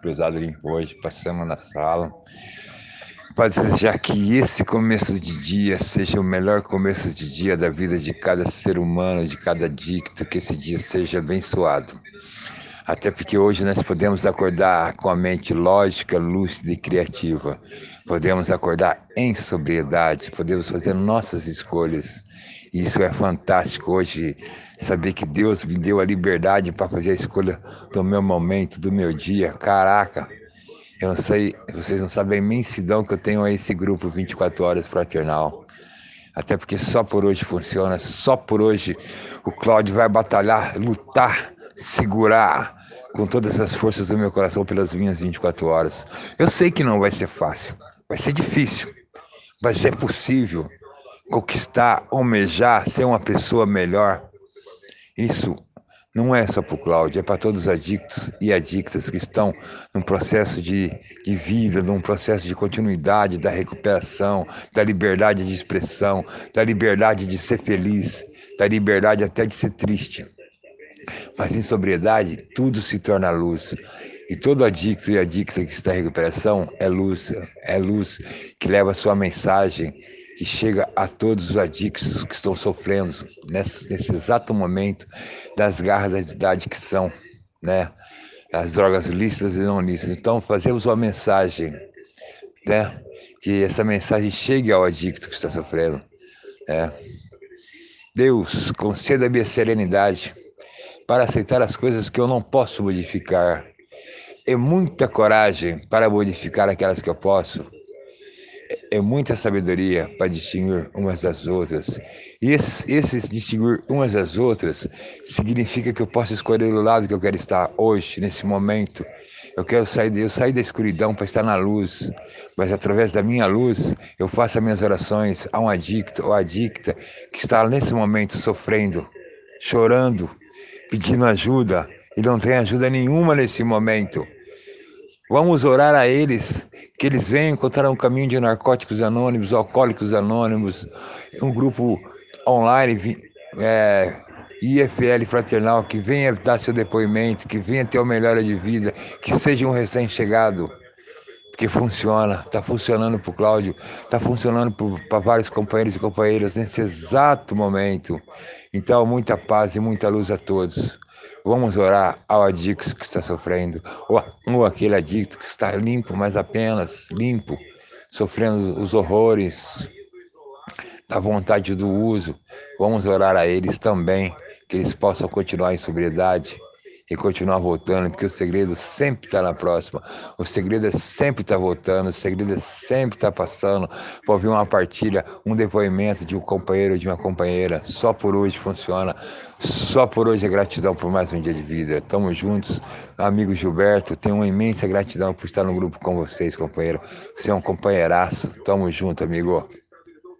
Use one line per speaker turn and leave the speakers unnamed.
cruzado limpo hoje, passamos na sala. Para desejar que esse começo de dia seja o melhor começo de dia da vida de cada ser humano, de cada dicto, que esse dia seja abençoado. Até porque hoje nós podemos acordar com a mente lógica, lúcida e criativa. Podemos acordar em sobriedade, podemos fazer nossas escolhas. Isso é fantástico hoje, saber que Deus me deu a liberdade para fazer a escolha do meu momento, do meu dia. Caraca, eu não sei, vocês não sabem a imensidão que eu tenho a esse grupo 24 horas fraternal. Até porque só por hoje funciona, só por hoje o Cláudio vai batalhar, lutar, segurar, com todas as forças do meu coração pelas minhas 24 horas. Eu sei que não vai ser fácil, vai ser difícil, mas é possível conquistar, almejar, ser uma pessoa melhor. Isso não é só para o Cláudio, é para todos os adictos e adictas que estão num processo de, de vida, num processo de continuidade, da recuperação, da liberdade de expressão, da liberdade de ser feliz, da liberdade até de ser triste. Mas em sobriedade, tudo se torna luz. E todo adicto e adicta que está em recuperação é luz, é luz que leva a sua mensagem, que chega a todos os adictos que estão sofrendo nesse, nesse exato momento das garras da adicção, né? As drogas lícitas e não lícitas. Então, fazemos uma mensagem, né? Que essa mensagem chegue ao adicto que está sofrendo, né? Deus, conceda-me a serenidade para aceitar as coisas que eu não posso modificar, é muita coragem para modificar aquelas que eu posso, é muita sabedoria para distinguir umas das outras. E esse, esse distinguir umas das outras significa que eu posso escolher o lado que eu quero estar hoje, nesse momento. Eu quero sair, eu sair da escuridão para estar na luz, mas através da minha luz eu faço as minhas orações a um adicto ou adicta que está nesse momento sofrendo, chorando, pedindo ajuda e não tem ajuda nenhuma nesse momento. Vamos orar a eles, que eles venham encontrar um caminho de narcóticos anônimos, alcoólicos anônimos, um grupo online, é, IFL fraternal, que venha dar seu depoimento, que venha ter o melhor de vida, que seja um recém-chegado, que funciona, está funcionando para o Cláudio, está funcionando para vários companheiros e companheiras nesse exato momento. Então, muita paz e muita luz a todos. Vamos orar ao adicto que está sofrendo, ou, ou aquele adicto que está limpo, mas apenas limpo, sofrendo os horrores da vontade do uso. Vamos orar a eles também, que eles possam continuar em sobriedade e continuar voltando, porque o segredo sempre está na próxima. O segredo é sempre estar tá voltando, o segredo é sempre estar tá passando para ouvir uma partilha, um depoimento de um companheiro ou de uma companheira. Só por hoje funciona. Só por hoje é gratidão por mais um dia de vida. Tamo juntos. Amigo Gilberto, tenho uma imensa gratidão por estar no grupo com vocês, companheiro. Você é um companheiraço. Tamo junto, amigo.